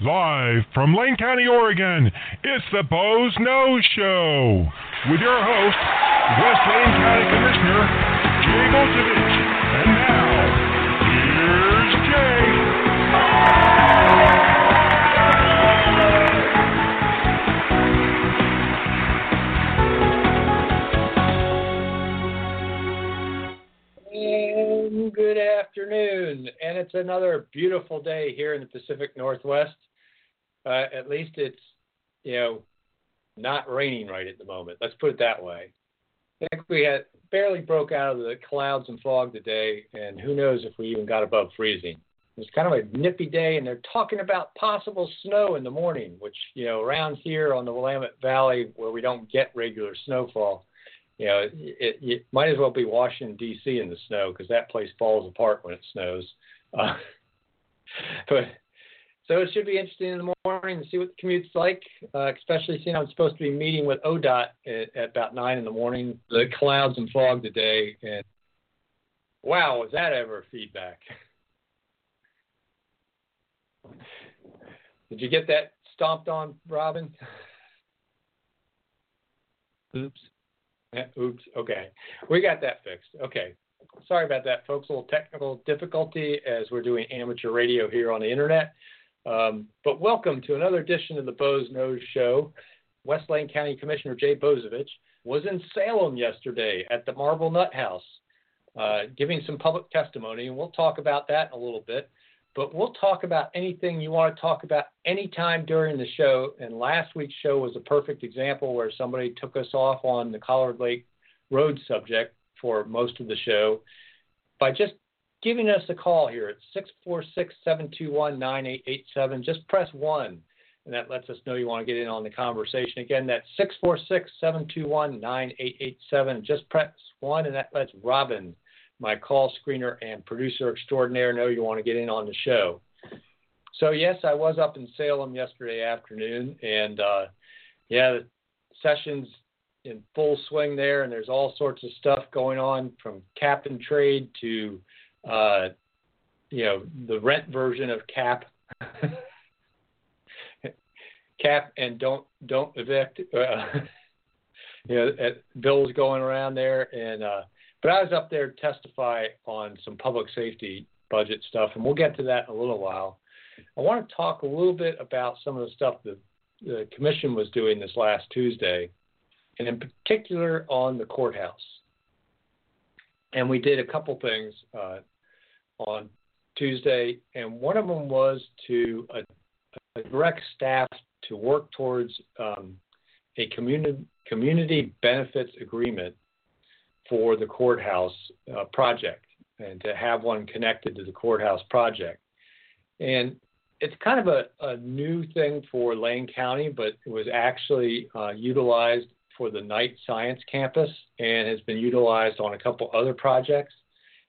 Live from Lane County, Oregon, it's the Boze Noze Show with your host, West Lane County Commissioner Jay Bozievich. And now, here's Jay. And good afternoon. And it's another beautiful day here in the Pacific Northwest. Uh, at least it's, you know, not raining right at the moment. Let's put it that way. I think we had barely broke out of the clouds and fog today, and who knows if we even got above freezing. It's kind of a nippy day, and they're talking about possible snow in the morning, which, you know, around here on the Willamette Valley where we don't get regular snowfall, you know, it, it, might as well be Washington D.C. in the snow because that place falls apart when it snows. Uh, but so it should be interesting in the morning to see what the commute's like, uh, especially seeing I'm supposed to be meeting with ODOT at, at about nine in the morning. The clouds and fog today, and wow, was that ever feedback? Did you get that stomped on, Robin? Oops. Yeah, oops. Okay. We got that fixed. Okay. Sorry about that, folks. A little technical difficulty as we're doing amateur radio here on the internet. Um, but welcome to another edition of the Boze Noze Show. West Lane County Commissioner Jay Bozievich was in Salem yesterday at the Marble Nut House, uh, giving some public testimony, and we'll talk about that in a little bit. But we'll talk about anything you want to talk about anytime during the show. And last week's show was a perfect example where somebody took us off on the Collard Lake Road subject for most of the show by just giving us a call here at 646 721 9887. Just press 1, and that lets us know you want to get in on the conversation. Again, that's 646 721 9887. Just press 1, and that lets Robin my call screener and producer extraordinaire know you want to get in on the show. So, yes, I was up in Salem yesterday afternoon, and uh, yeah, the session's in full swing there, and there's all sorts of stuff going on from cap and trade to, uh, you know, the rent version of cap. cap and don't don't evict. Uh, you know, bills going around there, and uh, but I was up there to testify on some public safety budget stuff, and we'll get to that in a little while. I want to talk a little bit about some of the stuff that the commission was doing this last Tuesday, and in particular on the courthouse. And we did a couple things uh, on Tuesday, and one of them was to uh, direct staff to work towards um, a community community benefits agreement for the courthouse uh, project and to have one connected to the courthouse project. And it's kind of a, a new thing for Lane County, but it was actually uh, utilized for the Knight Science Campus and has been utilized on a couple other projects.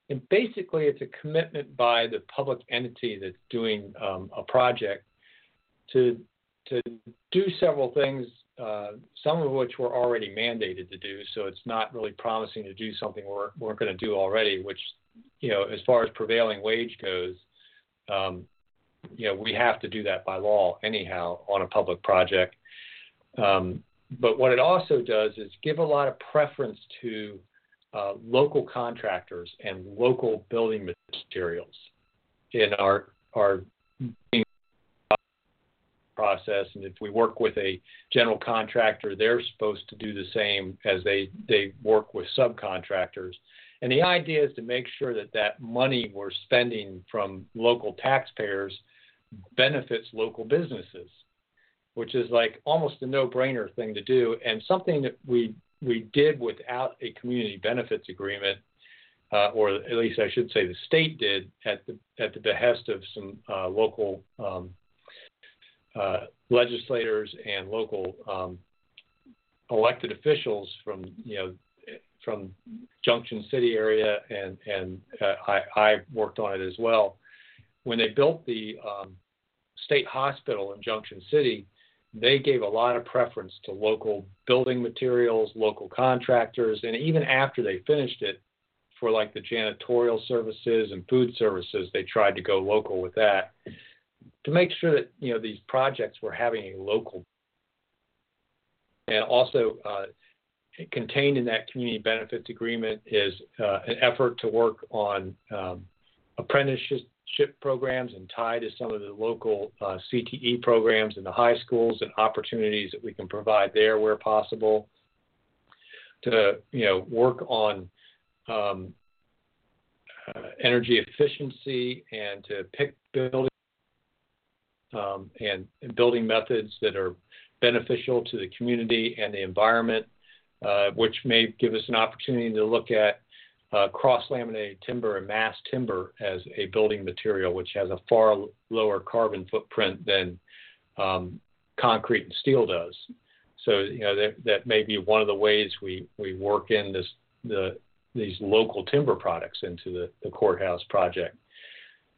And basically, it's a commitment by the public entity that's doing um, a project to to do several things uh, some of which we're already mandated to do. So it's not really promising to do something we're, we're going to do already, which, you know, as far as prevailing wage goes, um, you know, we have to do that by law anyhow on a public project. Um, but what it also does is give a lot of preference to uh, local contractors and local building materials in our our process. And if we work with a general contractor, they're supposed to do the same as they, they work with subcontractors. And the idea is to make sure that that money we're spending from local taxpayers benefits local businesses, which is like almost a no-brainer thing to do, and something that we we did without a community benefits agreement, uh, or at least I should say the state did at the at the behest of some uh, local um, uh, legislators and local um, elected officials from you know from Junction City area, and and uh, I, I worked on it as well. When they built the um, state hospital in Junction City, they gave a lot of preference to local building materials, local contractors, and even after they finished it, for like the janitorial services and food services, they tried to go local with that to make sure that you know these projects were having a local and also uh, contained in that community benefits agreement is uh, an effort to work on um, apprenticeship programs and tie to some of the local uh, CTE programs in the high schools and opportunities that we can provide there where possible. To you know work on um, uh, energy efficiency and to pick building um, and, and, building methods that are beneficial to the community and the environment, uh, which may give us an opportunity to look at uh, cross-laminated timber and mass timber as a building material, which has a far lower carbon footprint than um, concrete and steel does. So you know that, that may be one of the ways we, we work in this the these local timber products into the, the courthouse project.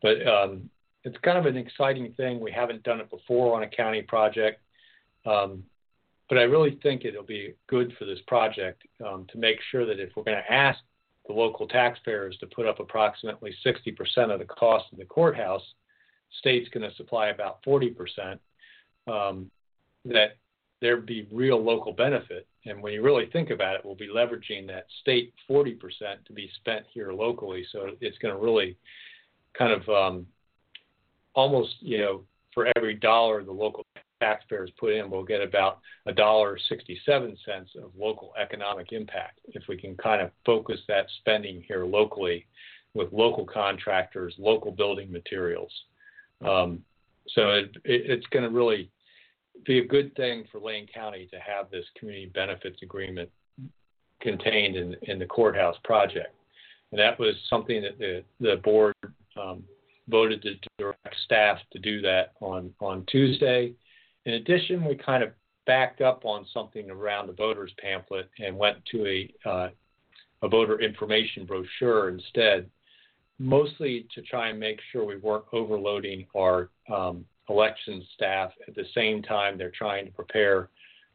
But um, it's kind of an exciting thing. We haven't done it before on a county project. Um, but I really think it'll be good for this project um, to make sure that if we're going to ask the local taxpayers to put up approximately 60% of the cost of the courthouse, state's going to supply about 40%, um, that there'd be real local benefit. And when you really think about it, we'll be leveraging that state 40% to be spent here locally. So it's going to really kind of um, almost, you know, for every dollar the local taxpayers put in, we'll get about a dollar sixty-seven cents of local economic impact if we can kind of focus that spending here locally with local contractors, local building materials. Um, so it, it, it's going to really be a good thing for Lane County to have this community benefits agreement contained in, in the courthouse project. And that was something that the, the board um, voted to direct staff to do that on, on Tuesday. In addition, we kind of backed up on something around the voters pamphlet and went to a, uh, a voter information brochure instead, mostly to try and make sure we weren't overloading our um, election staff at the same time they're trying to prepare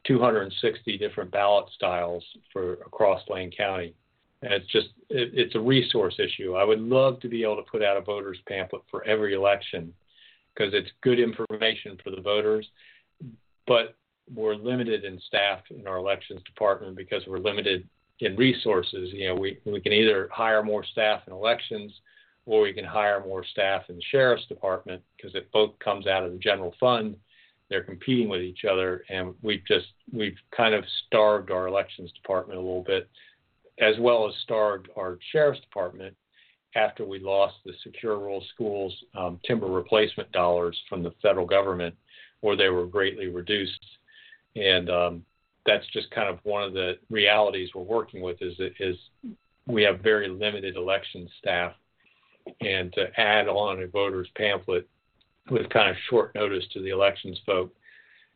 260 different ballot styles for across Lane County. And it's just it, it's a resource issue. I would love to be able to put out a voters pamphlet for every election because it's good information for the voters but we're limited in staff in our elections department because we're limited in resources. You know, we, we can either hire more staff in elections or we can hire more staff in the sheriff's department because it both comes out of the general fund. They're competing with each other, and we've just we've kind of starved our elections department a little bit, as well as starved our sheriff's department after we lost the secure rural schools um, timber replacement dollars from the federal government or they were greatly reduced. And um, that's just kind of one of the realities we're working with is is we have very limited election staff, and to add on a voter's pamphlet with kind of short notice to the elections folk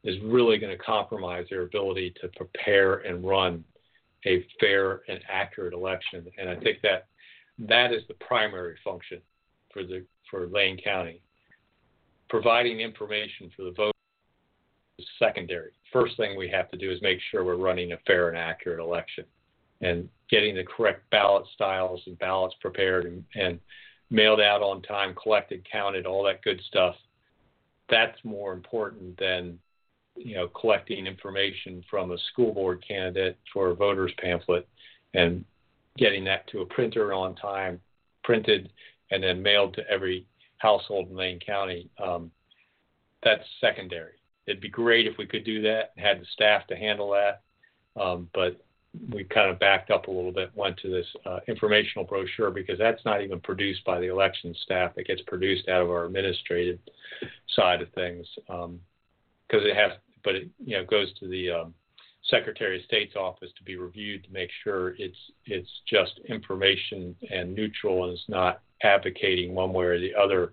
is really going to compromise their ability to prepare and run a fair and accurate election. And I think that that is the primary function for the for Lane County. Providing information for the vote is secondary. First thing we have to do is make sure we're running a fair and accurate election and getting the correct ballot styles and ballots prepared and, and mailed out on time, collected, counted, all that good stuff. That's more important than you know collecting information from a school board candidate for a voter's pamphlet and getting that to a printer on time, printed, and then mailed to every household in Lane County. Um, that's secondary it'd be great if we could do that and had the staff to handle that. Um, but we kind of backed up a little bit, went to this uh, informational brochure because that's not even produced by the election staff. It gets produced out of our administrative side of things because um, it has, but it you know goes to the um, Secretary of State's office to be reviewed to make sure it's it's just information and neutral and it's not advocating one way or the other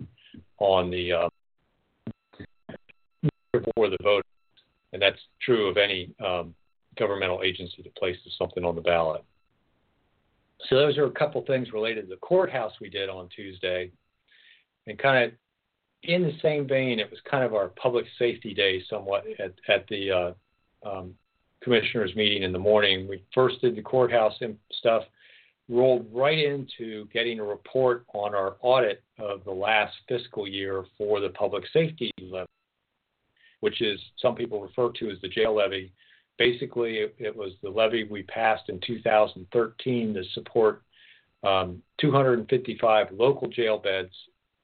on the uh, for the voters, and that's true of any um, governmental agency that places something on the ballot. So those are a couple things related to the courthouse we did on Tuesday, and kind of in the same vein, it was kind of our public safety day somewhat at at the uh, um, commissioners meeting in the morning. We first did the courthouse stuff, rolled right into getting a report on our audit of the last fiscal year for the public safety levy, which is some people refer to as the jail levy. Basically, it, it was the levy we passed in 2013 to support um, 255 local jail beds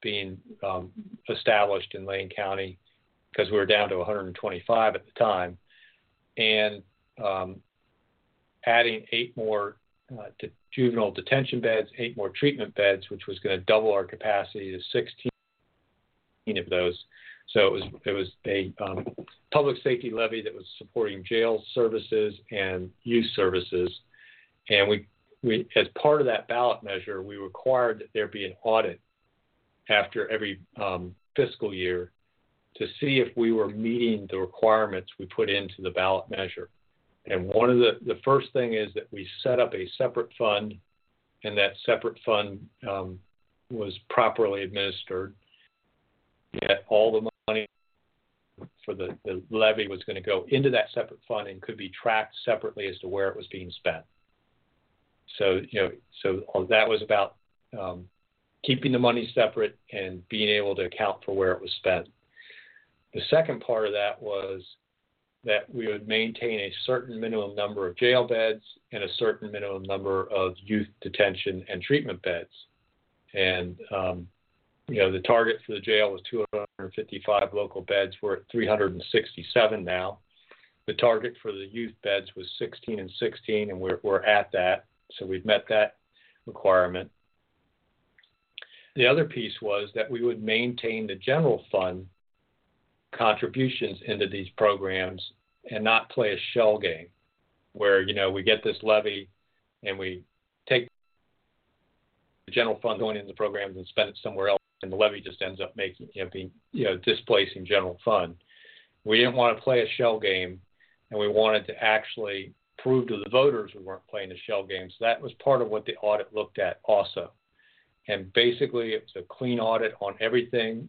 being um, established in Lane County because we were down to 125 at the time, and um, adding eight more uh, juvenile detention beds, eight more treatment beds, which was going to double our capacity to 16 of those. So it was it was a um, public safety levy that was supporting jail services and youth services, and we we as part of that ballot measure we required that there be an audit after every um, fiscal year to see if we were meeting the requirements we put into the ballot measure. And one of the, the first thing is that we set up a separate fund, and that separate fund um, was properly administered. Yet all the money for the, the levy was going to go into that separate fund and could be tracked separately as to where it was being spent. So you know, so that was about um, keeping the money separate and being able to account for where it was spent. The second part of that was that we would maintain a certain minimum number of jail beds and a certain minimum number of youth detention and treatment beds. And, um, you know, the target for the jail was 255 local beds. We're at 367 now. The target for the youth beds was 16 and 16, and we're, we're at that. So we've met that requirement. The other piece was that we would maintain the general fund contributions into these programs and not play a shell game where you know we get this levy and we take the general fund going into the programs and spend it somewhere else and the levy just ends up making you know being you know displacing general fund we didn't want to play a shell game and we wanted to actually prove to the voters we weren't playing a shell game so that was part of what the audit looked at also and basically it was a clean audit on everything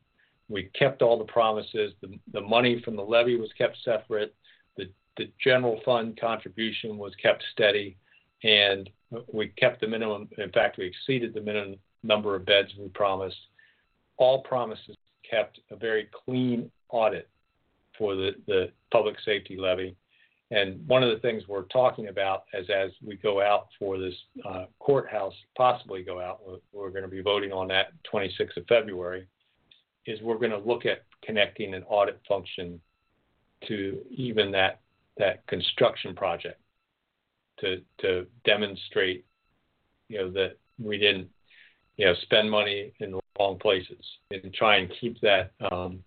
we kept all the promises. The, the money from the levy was kept separate. The, the general fund contribution was kept steady. And we kept the minimum. In fact, we exceeded the minimum number of beds we promised. All promises kept a very clean audit for the, the public safety levy. And one of the things we're talking about as as we go out for this uh, courthouse, possibly go out, we're, we're, going to be voting on that 26th of February is we're going to look at connecting an audit function to even that that construction project to to demonstrate you know that we didn't you know spend money in the wrong places and try and keep that um,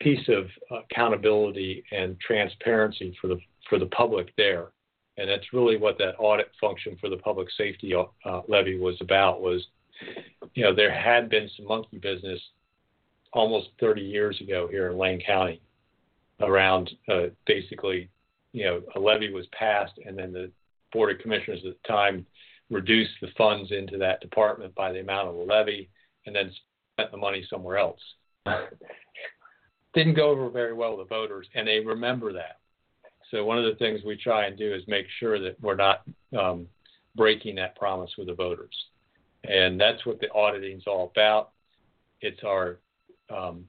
piece of accountability and transparency for the for the public there. And that's really what that audit function for the public safety uh, levy was about was you know there had been some monkey business almost 30 years ago here in Lane County around uh, basically, you know, a levy was passed and then the Board of Commissioners at the time reduced the funds into that department by the amount of the levy and then spent the money somewhere else. Didn't go over very well with the voters, and they remember that. So one of the things we try and do is make sure that we're not um, breaking that promise with the voters, and that's what the auditing is all about. It's our um,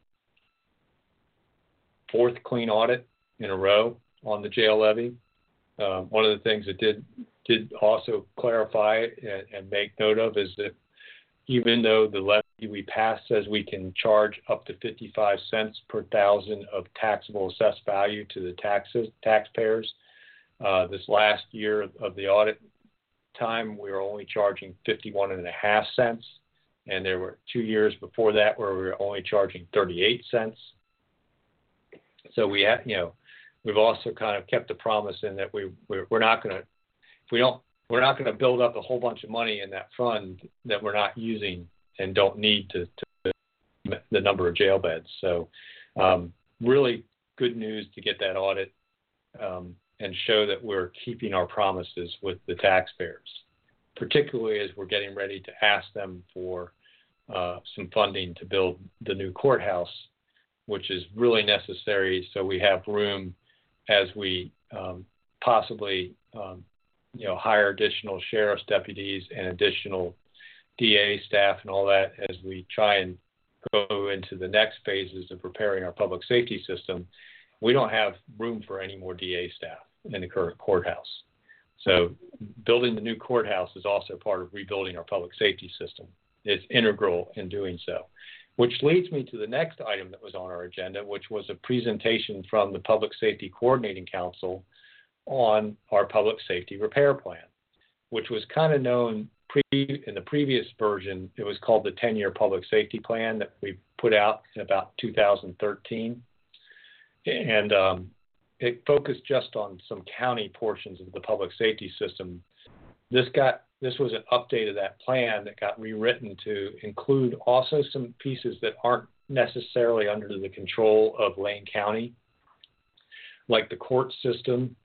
fourth clean audit in a row on the jail levy. Um, one of the things that did did also clarify and, and, make note of is that even though the levy we passed says we can charge up to 55 cents per thousand of taxable assessed value to the taxes taxpayers, uh, this last year of the audit time we were only charging 51 and a half cents and there were two years before that where we were only charging 38 cents. So we have, you know, we've also kind of kept the promise in that we we're, we're not going to, if we don't, we're not going to build up a whole bunch of money in that fund that we're not using and don't need to, to the number of jail beds. So um, really good news to get that audit um, and show that we're keeping our promises with the taxpayers. particularly as we're getting ready to ask them for uh, some funding to build the new courthouse, which is really necessary so we have room as we um, possibly um, you know hire additional sheriff's deputies and additional DA staff and all that as we try and go into the next phases of preparing our public safety system. We don't have room for any more DA staff in the current courthouse. So building the new courthouse is also part of rebuilding our public safety system. It's integral in doing so. Which leads me to the next item that was on our agenda, which was a presentation from the Public Safety Coordinating Council on our public safety repair plan, which was kind of known pre- in the previous version. It was called the 10 year public safety plan that we put out in about 2013. And um, it focused just on some county portions of the public safety system. This got this was an update of that plan that got rewritten to include also some pieces that aren't necessarily under the control of Lane County, like the court system,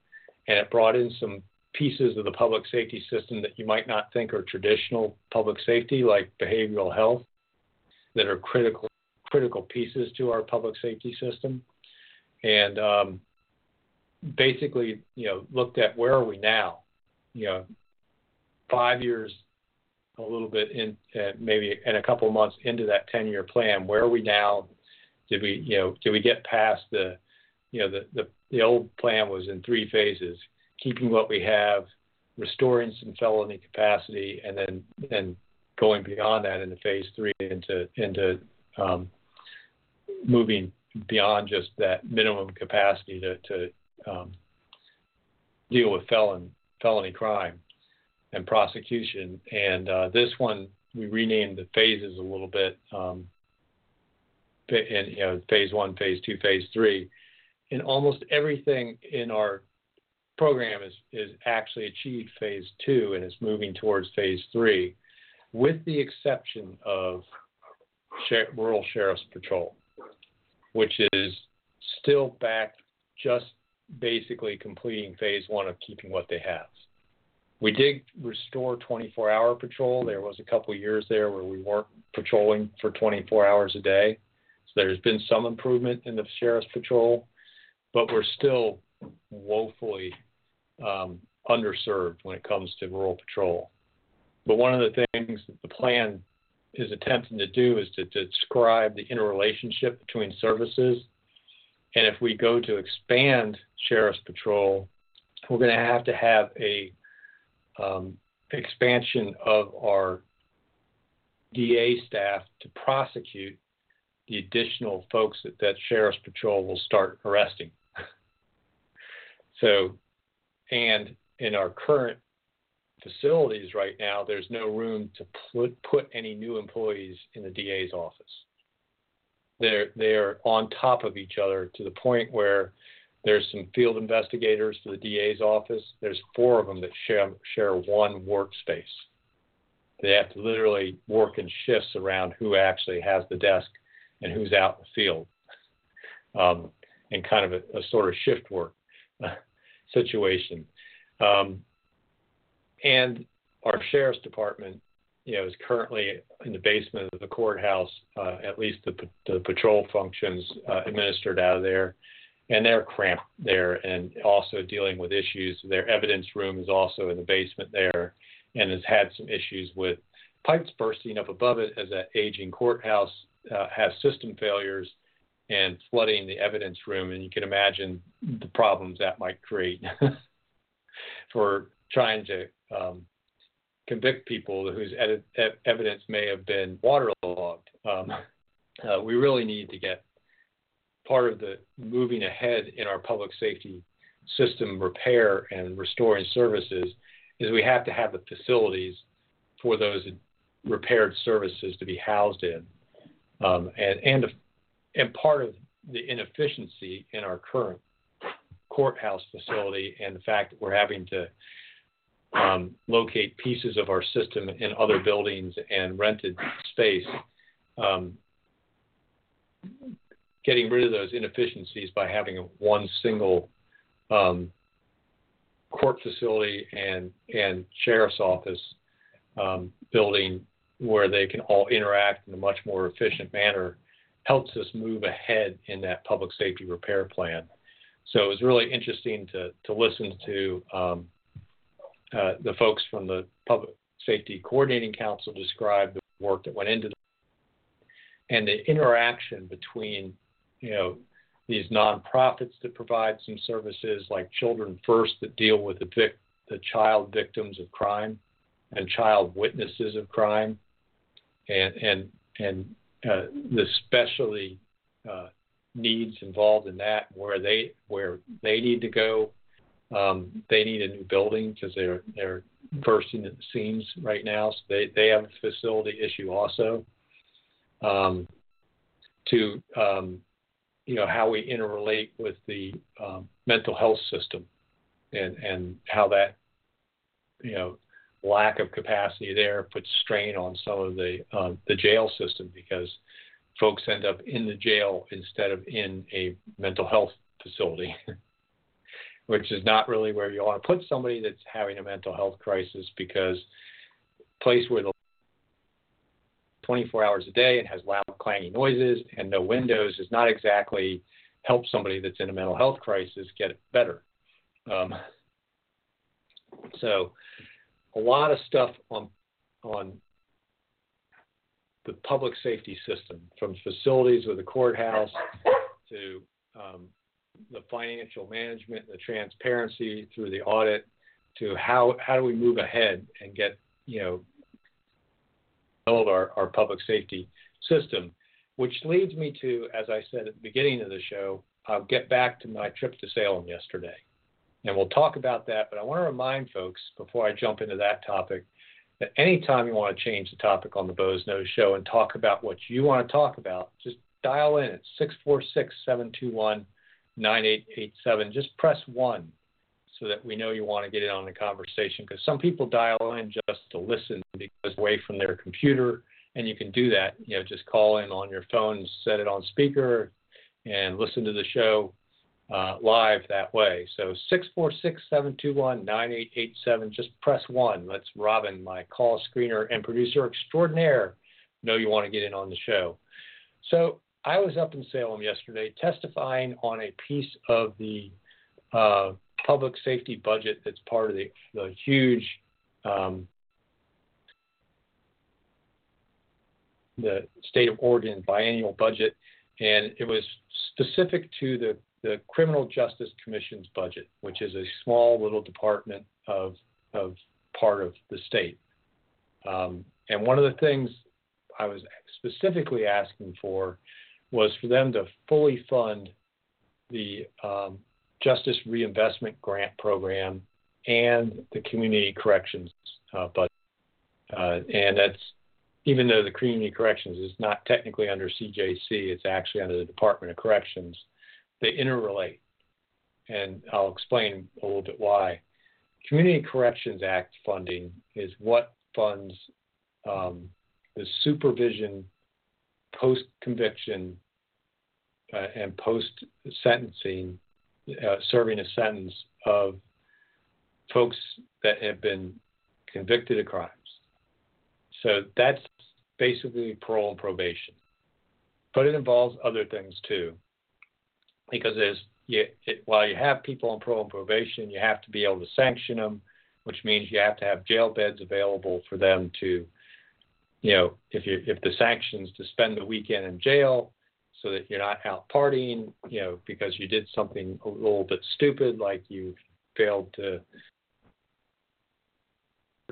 and it brought in some pieces of the public safety system that you might not think are traditional public safety, like behavioral health, that are critical critical pieces to our public safety system. And um, basically, you know, looked at where are we now? You know, five years, a little bit in, uh, maybe in a couple months into that 10-year plan. Where are we now? Did we, you know, did we get past the, you know, the the, the old plan was in three phases: keeping what we have, restoring some felony capacity, and then going beyond that into phase three into into um, moving beyond just that minimum capacity to, um, deal with felon felony crime and prosecution. And uh, this one we renamed the phases a little bit. Um, in you know, phase one, phase two, phase three, and almost everything in our program is is actually achieved phase two and is moving towards phase three, with the exception of rural sheriff's patrol, which is still back just basically completing phase one of keeping what they have. We did restore 24 hour patrol. There was a couple years there where we weren't patrolling for 24 hours a day. So there's been some improvement in the sheriff's patrol, but we're still woefully um, underserved when it comes to rural patrol. But one of the things that the plan is attempting to do is to, to describe the interrelationship between services and if we go to expand Sheriff's Patrol, we're going to have to have a um, expansion of our DA staff to prosecute the additional folks that, that Sheriff's Patrol will start arresting. so, and in our current facilities right now, there's no room to put, put any new employees in the DA's office they're they're on top of each other to the point where there's some field investigators for the DA's office. There's four of them that share share one workspace. They have to literally work in shifts around who actually has the desk and who's out in the field, um, and kind of a, a, sort of shift work situation. Um, and our sheriff's department you know, is currently in the basement of the courthouse, uh, at least the, the patrol functions uh, administered out of there. And they're cramped there and also dealing with issues. Their evidence room is also in the basement there and has had some issues with pipes bursting up above it as that aging courthouse uh, has system failures and flooding the evidence room. And you can imagine the problems that might create for trying to um, convict people whose ed- evidence may have been waterlogged. Um, uh, we really need to get part of the moving ahead in our public safety system repair and restoring services is we have to have the facilities for those repaired services to be housed in. Um, and, and, and part of the inefficiency in our current courthouse facility and the fact that we're having to um, locate pieces of our system in other buildings and rented space, um, getting rid of those inefficiencies by having one single um, court facility and and sheriff's office um, building where they can all interact in a much more efficient manner helps us move ahead in that public safety repair plan. So it was really interesting to, to listen to um, uh, the folks from the Public Safety Coordinating Council describe the work that went into and the interaction between, you know, these nonprofits that provide some services like Children First that deal with the, vic- the child victims of crime and child witnesses of crime, and and and the specialty uh, needs involved in that, where they where they need to go. Um, they need a new building because they're they're bursting at the seams right now. So they they have a facility issue also. Um, to um, you know how we interrelate with the um, mental health system and and how that you know lack of capacity there puts strain on some of the um, the jail system because folks end up in the jail instead of in a mental health facility, which is not really where you want to put somebody that's having a mental health crisis because place where the 24 hours a day and has loud clanging noises and no windows is not exactly help somebody that's in a mental health crisis get better. Um, so a lot of stuff on on the public safety system, from facilities with the courthouse to um, the financial management, the transparency through the audit, to how how do we move ahead and get you know build our, our public safety system, which leads me to, as I said at the beginning of the show, I'll get back to my trip to Salem yesterday. And we'll talk about that, but I want to remind folks before I jump into that topic that anytime you want to change the topic on the Boze Noze Show and talk about what you want to talk about, just dial in at 646 721 9887. Just press 1 so that we know you want to get in on the conversation because some people dial in just to listen because away from their computer and you can do that you know just call in on your phone set it on speaker and listen to the show uh, live that way. So 646-721-9887 just press 1 let's robin my call screener and producer extraordinaire know you want to get in on the show. So i was up in salem yesterday testifying on a piece of the uh, public safety budget that's part of the, the huge um, the state of Oregon biennial budget, and it was specific to the, the Criminal Justice Commission's budget, which is a small little department of, of part of the state. Um, and one of the things I was specifically asking for was for them to fully fund the um, Justice Reinvestment Grant Program and the Community Corrections uh, budget. Uh, and that's even though the Community Corrections is not technically under CJC, it's actually under the Department of Corrections. They interrelate, and I'll explain a little bit why. Community Corrections Act funding is what funds um, the supervision, post conviction, uh, and post sentencing uh, serving a sentence of folks that have been convicted of crimes. So that's basically parole and probation. But it involves other things too. Because there's, you, it, while you have people on parole and probation, you have to be able to sanction them, which means you have to have jail beds available for them to, you know, if you if the sanctions to spend the weekend in jail, so that you're not out partying, you know, because you did something a little bit stupid, like you failed to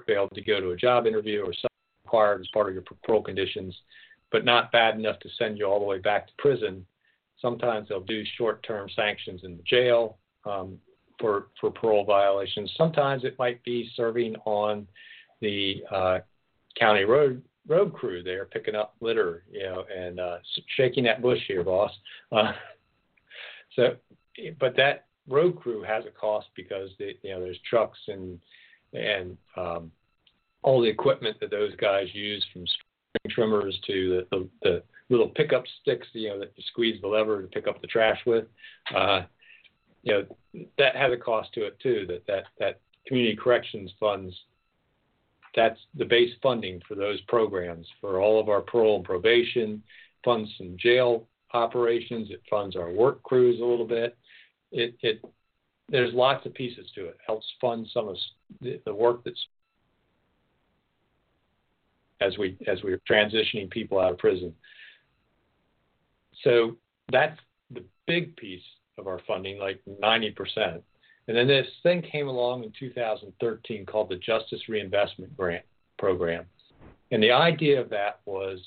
failed to go to a job interview or something required as part of your parole conditions, but not bad enough to send you all the way back to prison. Sometimes they'll do short-term sanctions in the jail um, for for parole violations. Sometimes it might be serving on the uh, county road road crew there picking up litter, you know, and uh, shaking that bush here, boss. Uh, so, but that road crew has a cost because they, you know there's trucks and and um, all the equipment that those guys use from string trimmers to the, the, the little pickup sticks, you know, that you squeeze the lever to pick up the trash with. Uh, you know, that has a cost to it too. That that that community corrections funds that's the base funding for those programs for all of our parole and probation, funds some jail operations, it funds our work crews a little bit. It, it there's lots of pieces to it. Helps fund some of the, the work that's as we as we're transitioning people out of prison. So that's the big piece of our funding, like 90%. And then this thing came along in 2013 called the Justice Reinvestment Grant Program. And the idea of that was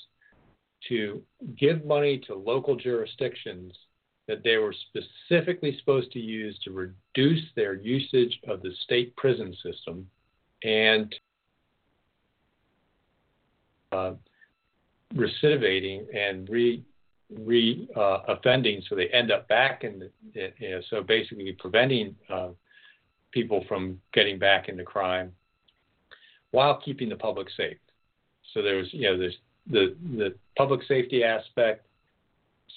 to give money to local jurisdictions that they were specifically supposed to use to reduce their usage of the state prison system and uh, recidivating and re re uh, offending, so they end up back in the, you know, so basically preventing uh, people from getting back into crime while keeping the public safe. So there's you know there's the the public safety aspect.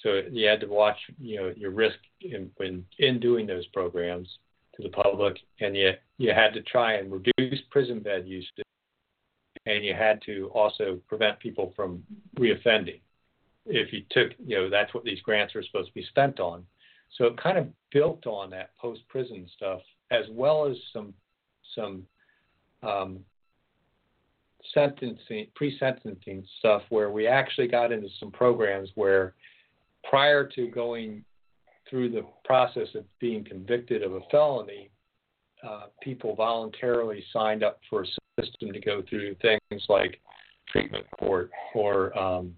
So you had to watch you know your risk in when in doing those programs to the public, and you you had to try and reduce prison bed usage, and you had to also prevent people from reoffending if you took, you know, that's what these grants are supposed to be spent on. So it kind of built on that post prison stuff, as well as some some um, sentencing, pre sentencing stuff, where we actually got into some programs where prior to going through the process of being convicted of a felony, uh, people voluntarily signed up for a system to go through things like treatment court or um,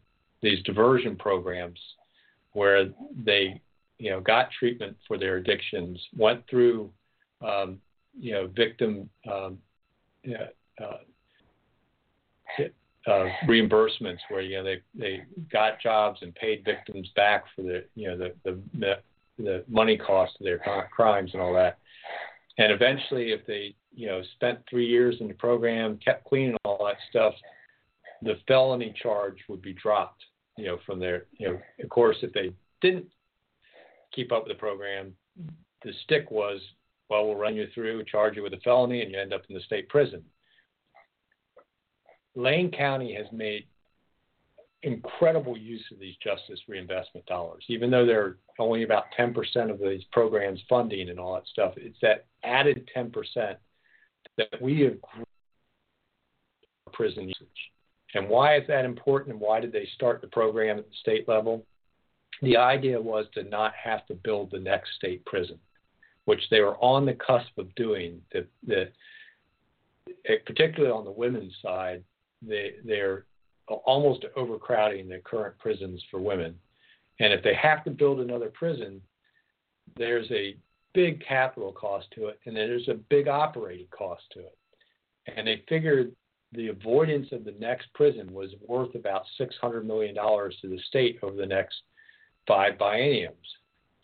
these diversion programs where they you know got treatment for their addictions, went through um, you know victim um, uh, uh, reimbursements where you know they they got jobs and paid victims back for the you know the the the money cost of their crimes and all that. And eventually, if they you know spent three years in the program, kept clean and all that stuff, the felony charge would be dropped you know, from their, you know, of course, if they didn't keep up with the program, the stick was, well, we'll run you through, charge you with a felony, and you end up in the state prison. Lane County has made incredible use of these justice reinvestment dollars, even though they're only about 10% of these programs funding and all that stuff. It's that added 10% that we have prison usage. And why is that important and why did they start the program at the state level? The idea was to not have to build the next state prison, which they were on the cusp of doing. The, the, eh, particularly on the women's side, they, they're almost overcrowding the current prisons for women. And if they have to build another prison, there's a big capital cost to it, and there's a big operating cost to it. And they figured the avoidance of the next prison was worth about $600 million to the state over the next five bienniums.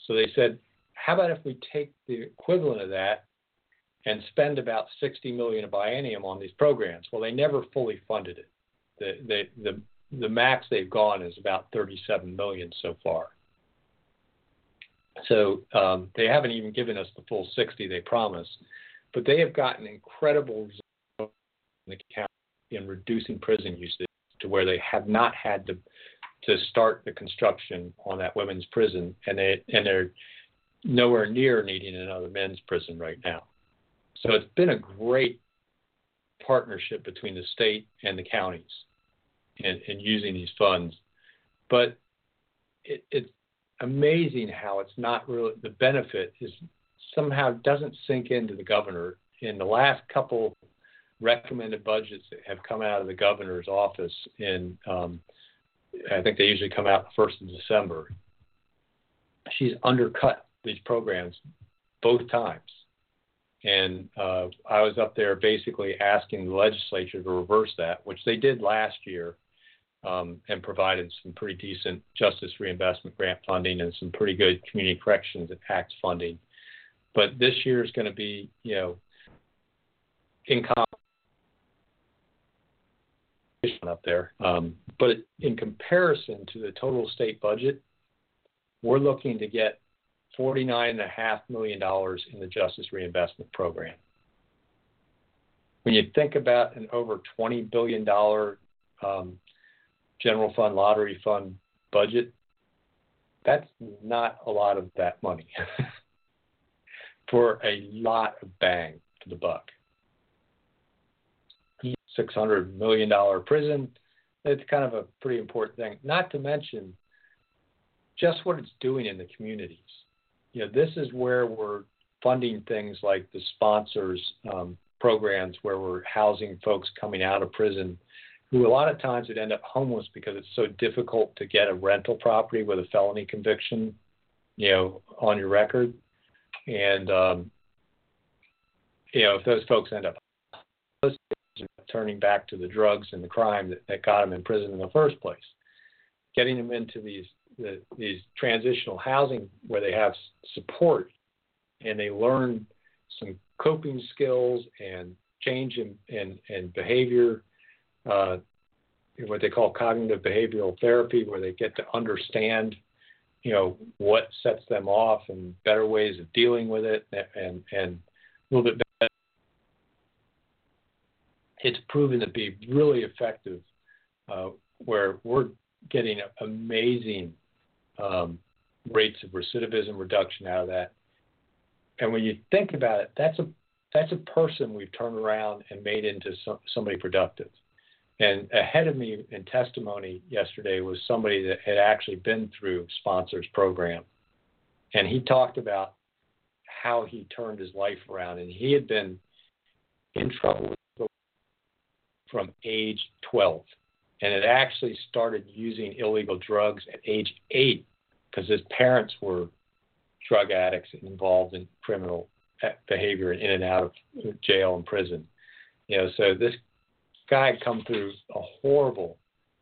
So they said, how about if we take the equivalent of that and spend about 60 million a biennium on these programs? Well, they never fully funded it. The, the, the, the max they've gone is about 37 million so far. So um, they haven't even given us the full 60 they promised, but they have gotten incredible results in the county in reducing prison usage to where they have not had to to start the construction on that women's prison, and they and they're nowhere near needing another men's prison right now. So it's been a great partnership between the state and the counties in, in using these funds, but it, it's amazing how it's not really the benefit is somehow doesn't sink into the governor. In the last couple recommended budgets that have come out of the governor's office in, um, I think they usually come out the first of December. She's undercut these programs both times. And uh, I was up there basically asking the legislature to reverse that, which they did last year um, and provided some pretty decent justice reinvestment grant funding and some pretty good community corrections and act funding. But this year is going to be, you know, in up there. Um, but in comparison to the total state budget, we're looking to get $49.5 million in the Justice Reinvestment Program. when you think about an over $20 billion um, general fund, lottery fund budget, that's not a lot of that money for a lot of bang to the buck. $600 million prison, it's kind of a pretty important thing. Not to mention just what it's doing in the communities. You know, this is where we're funding things like the sponsors um, programs where we're housing folks coming out of prison who a lot of times would end up homeless because it's so difficult to get a rental property with a felony conviction, you know, on your record. And um, you know, if those folks end up turning back to the drugs and the crime that, that got them in prison in the first place, getting them into these the, these transitional housing where they have support and they learn some coping skills and change in, in, in behavior, uh, what they call cognitive behavioral therapy, where they get to understand, you know, what sets them off and better ways of dealing with it, and and a little bit better. It's proven to be really effective, uh, where we're getting amazing um, rates of recidivism reduction out of that. And when you think about it, that's a that's a person we've turned around and made into some, somebody productive. And ahead of me in testimony yesterday was somebody that had actually been through sponsors program, and he talked about how he turned his life around, and he had been in trouble from age 12, and it actually started using illegal drugs at age eight because his parents were drug addicts involved in criminal behavior in and out of jail and prison. You know, so this guy had come through a horrible,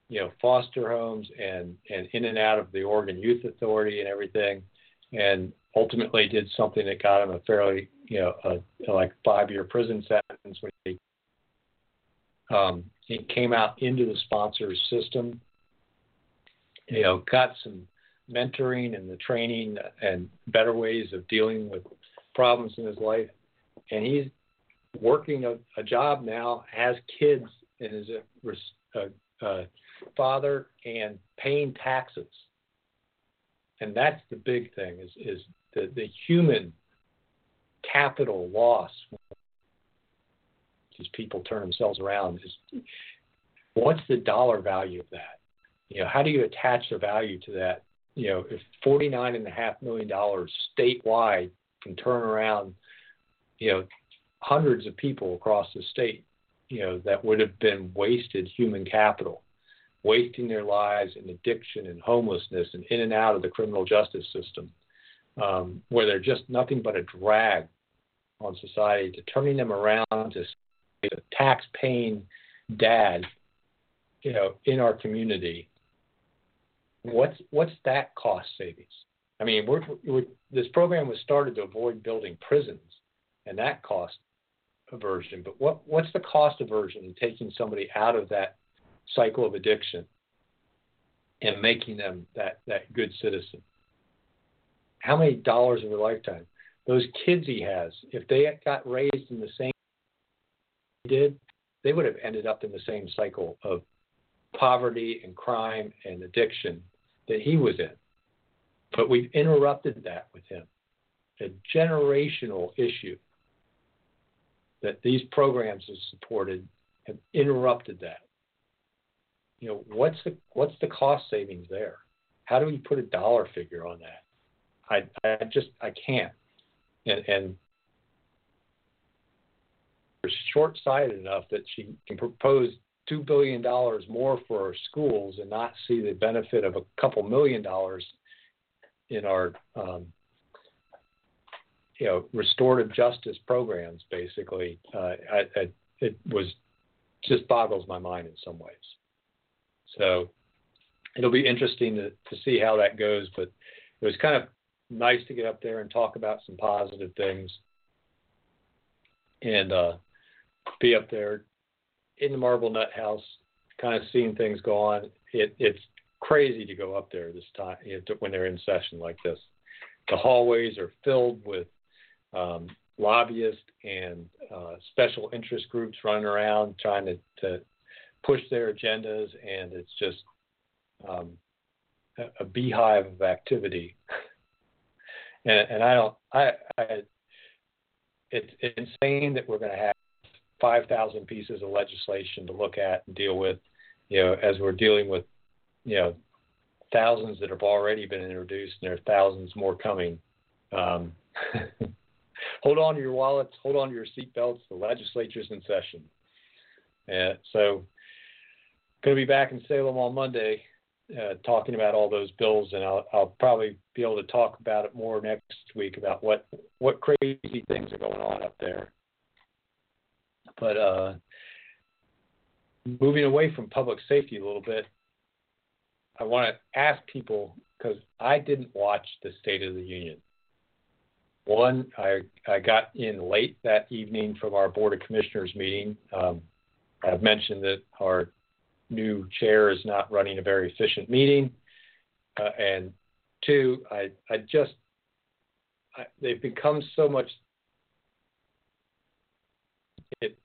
you know, foster homes and and in and out of the Oregon Youth Authority and everything, and ultimately did something that got him a fairly, you know, a like five year prison sentence when he um, he came out into the sponsors system. You know, got some mentoring and the training and better ways of dealing with problems in his life. And he's working a, a job now, has kids, and is a, a, a father and paying taxes. And that's the big thing is, is the, the human capital loss these people turn themselves around is what's the dollar value of that? You know, how do you attach the value to that you know, if forty-nine and a half million dollars statewide can turn around, you know, hundreds of people across the state, you know, that would have been wasted human capital, wasting their lives in addiction and homelessness and in and out of the criminal justice system, um, where they're just nothing but a drag on society, to turning them around to a tax-paying dad, you know, in our community What's what's that cost savings? I mean, we're, we're, this program was started to avoid building prisons, and that cost aversion. But what what's the cost aversion in taking somebody out of that cycle of addiction and making them that that good citizen? How many dollars in a lifetime? Those kids he has, if they got raised in the same did, they would have ended up in the same cycle of poverty and crime and addiction that he was in. But we've interrupted that with him. A generational issue that these programs have supported have interrupted that. You know, what's the what's the cost savings there? How do we put a dollar figure on that? I I just I can't. And and short sighted enough that she can propose two billion dollars more for our schools and not see the benefit of a couple million dollars in our um, you know restorative justice programs basically. Uh, I, I, it was just boggles my mind in some ways. So it'll be interesting to, to see how that goes but it was kind of nice to get up there and talk about some positive things. And uh, be up there in the Marble Nut House, kind of seeing things go on. It, it's crazy to go up there this time when they're in session like this. The hallways are filled with um, lobbyists and uh, special interest groups running around trying to, to push their agendas, and it's just um, a, a, beehive of activity. and, and, I don't, I, I, it's insane that we're going to have 5,000 pieces of legislation to look at and deal with, you know, as we're dealing with, you know, thousands that have already been introduced, and there are thousands more coming. Um, hold on to your wallets, hold on to your seatbelts. The legislature's in session. Uh, so, going to be back in Salem on Monday uh, talking about all those bills, and I'll, I'll, probably be able to talk about it more next week about what what crazy things are going on up there. But uh, moving away from public safety a little bit, I want to ask people because I didn't watch the State of the Union. One, I, I got in late that evening from our Board of Commissioners meeting. Um, I've mentioned that our new chair is not running a very efficient meeting. Uh, and two, I, I just, I, they've become so much, it,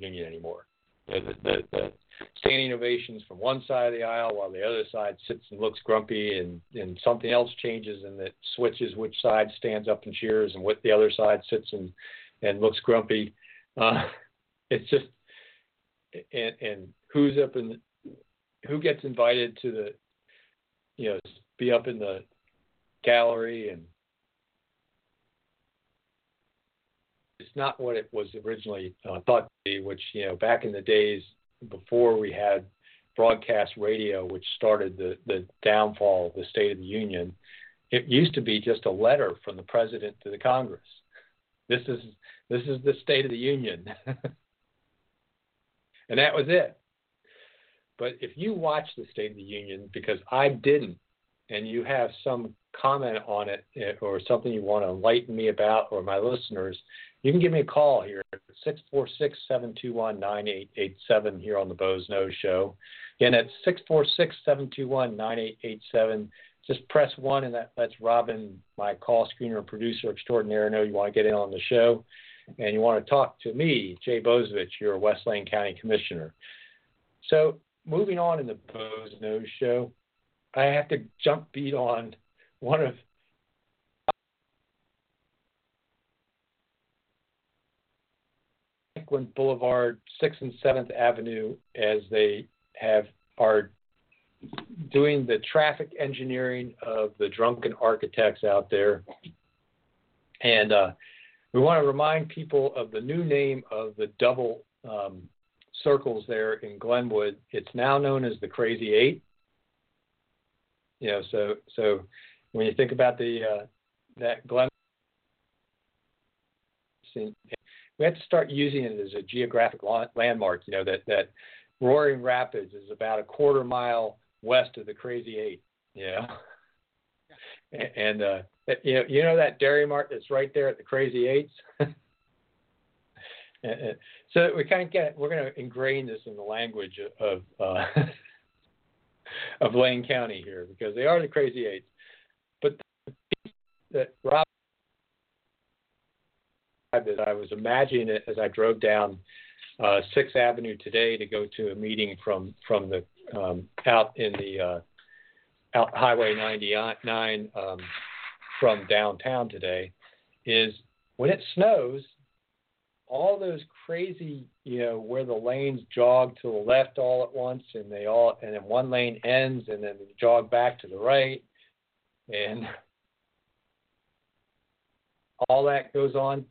union anymore. The, the, the, standing ovations from one side of the aisle while the other side sits and looks grumpy and, and something else changes and it switches which side stands up and cheers and what the other side sits and, and looks grumpy. Uh, it's just, and, and who's up in, who gets invited to the, you know, be up in the gallery and it's not what it was originally uh, thought be, which, you know, back in the days, before we had broadcast radio, which started the, the downfall of the State of the Union, it used to be just a letter from the president to the Congress. This is this is the State of the Union, and that was it. But if you watch the State of the Union, because I didn't, and you have some comment on it eh, or something you want to enlighten me about or my listeners, you can give me a call here at 646 721 9887 here on the Boze Noze Show. Again, at 646 721 9887. Just press one, and that lets Robin, my call screener producer extraordinaire, know you want to get in on the show and you want to talk to me, Jay Bozievich, your West Lane County Commissioner. So, moving on in the Boze Noze Show, I have to jump beat on one of Boulevard, Sixth and Seventh Avenue, as they have are doing the traffic engineering of the drunken architects out there, and uh, we want to remind people of the new name of the double um, circles there in Glenwood. It's now known as the Crazy Eight. You know, so so when you think about the uh, that Glen we have to start using it as a geographic landmark. You know that that Roaring Rapids is about a quarter mile west of the Crazy Eight. You know, and uh, you know you know that Dairy Mart that's right there at the Crazy Eights. so we kind of get we're going to ingrain this in the language of uh, of Lane County here because they are the Crazy Eights. But that Rob that I was imagining it as I drove down uh, Sixth Avenue today to go to a meeting from from the um, out in the uh, out Highway 99 um, from downtown today is when it snows, all those crazy, you know, where the lanes jog to the left all at once and they all and then one lane ends and then they jog back to the right and all that goes on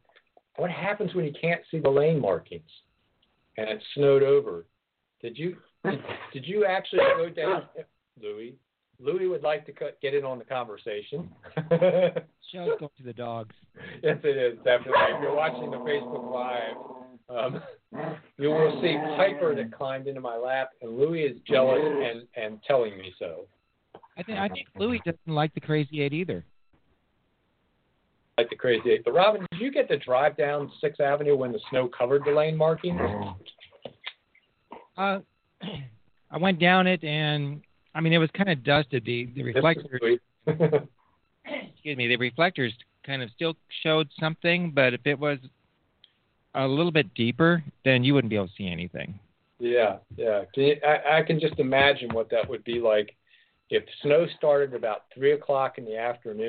what happens when you can't see the lane markings and it's snowed over? Did you did you actually go down, Louis? Louis would like to cut, get in on the conversation. Show's going to the dogs. Yes, it is definitely. If you're watching the Facebook Live, um, you will see Piper that climbed into my lap, and Louis is jealous and and telling me so. I think I think Louis doesn't like the Crazy Eight either like the crazy eight. But Robin, did you get to drive down Sixth Avenue when the snow covered the lane markings? Uh, I went down it, and I mean it was kind of dusted. The the reflectors, excuse me, the reflectors kind of still showed something, but if it was a little bit deeper, then you wouldn't be able to see anything. Yeah, yeah. Can you, I, I can just imagine what that would be like if snow started about three o'clock in the afternoon.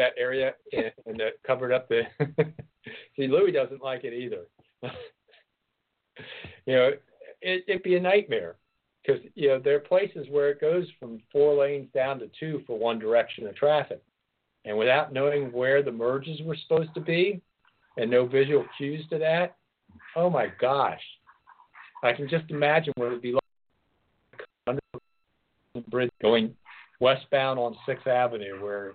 That area and, and that covered up the. See, Louis doesn't like it either. you know, it, it'd be a nightmare because you know there are places where it goes from four lanes down to two for one direction of traffic, and without knowing where the merges were supposed to be, and no visual cues to that, oh my gosh, I can just imagine what it'd be like under the bridge going westbound on Sixth Avenue, where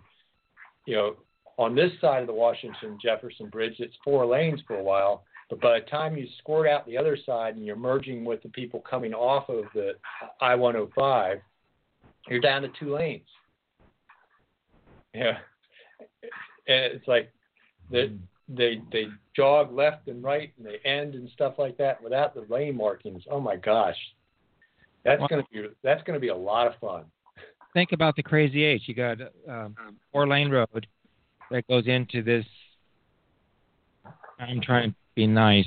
you know on this side of the Washington Jefferson Bridge, it's four lanes for a while but by the time you squirt out the other side and you're merging with the people coming off of the I 105, you're down to two lanes. Yeah. And it's like they, hmm. they, they jog left and right and they end and stuff like that without the lane markings. Oh my gosh. That's to be that's going to be a lot of fun. Think about the crazy Eight. You got um, four lane road that goes into this I'm trying to be nice.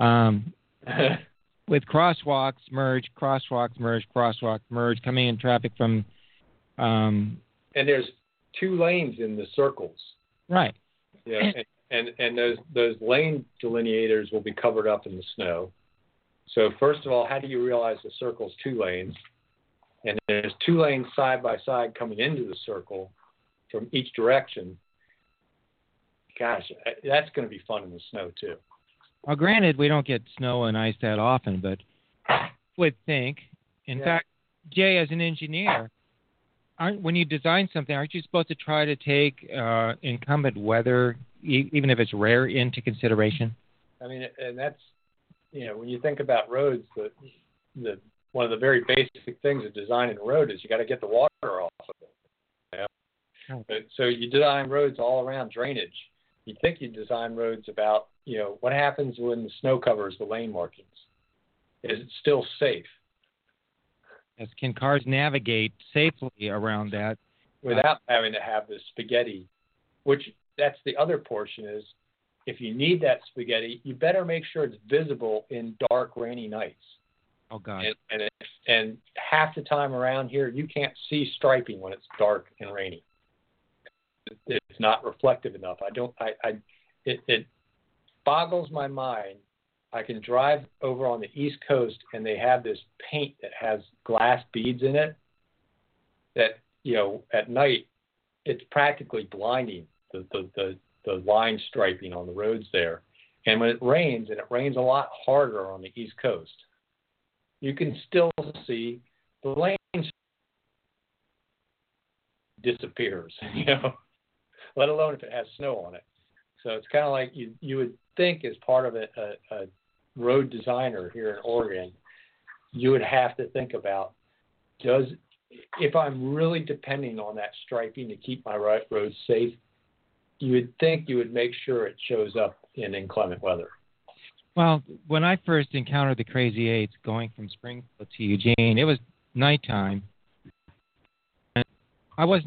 Um, with crosswalks merge, crosswalks merge, crosswalks merge, coming in traffic from. Um, and there's two lanes in the circles. Right. Yeah, and, and and those those lane delineators will be covered up in the snow. So first of all, how do you realize the circle's two lanes? And there's two lanes side by side coming into the circle from each direction gosh, that's going to be fun in the snow too. Well, granted, we don't get snow and ice that often, but I would think. In yeah. fact, Jay, as an engineer, aren't when you design something, aren't you supposed to try to take uh, incumbent weather, e- even if it's rare, into consideration? I mean, and that's you know, when you think about roads, the the one of the very basic things of designing a road is you got to get the water off of it. You know? oh. So you design roads all around drainage you think you design roads about, you know, what happens when the snow covers the lane markings? Is it still safe? Yes, can cars navigate safely around that without having to have the spaghetti? Which that's the other portion is if you need that spaghetti, you better make sure it's visible in dark, rainy nights. Oh God! And and, and half the time around here, you can't see striping when it's dark and rainy it's not reflective enough. I don't. I. I it, it boggles my mind. I can drive over on the East Coast and they have this paint that has glass beads in it. That you know, at night, it's practically blinding the the the, the line striping on the roads there. And when it rains, and it rains a lot harder on the East Coast, you can still see the lane disappears. You know let alone if it has snow on it. So it's kind of like you you would think as part of a, a, a road designer here in Oregon, you would have to think about does if I'm really depending on that striping to keep my right road safe, you would think you would make sure it shows up in inclement weather. Well, when I first encountered the Crazy Eights going from Springfield to Eugene, it was nighttime. And I wasn't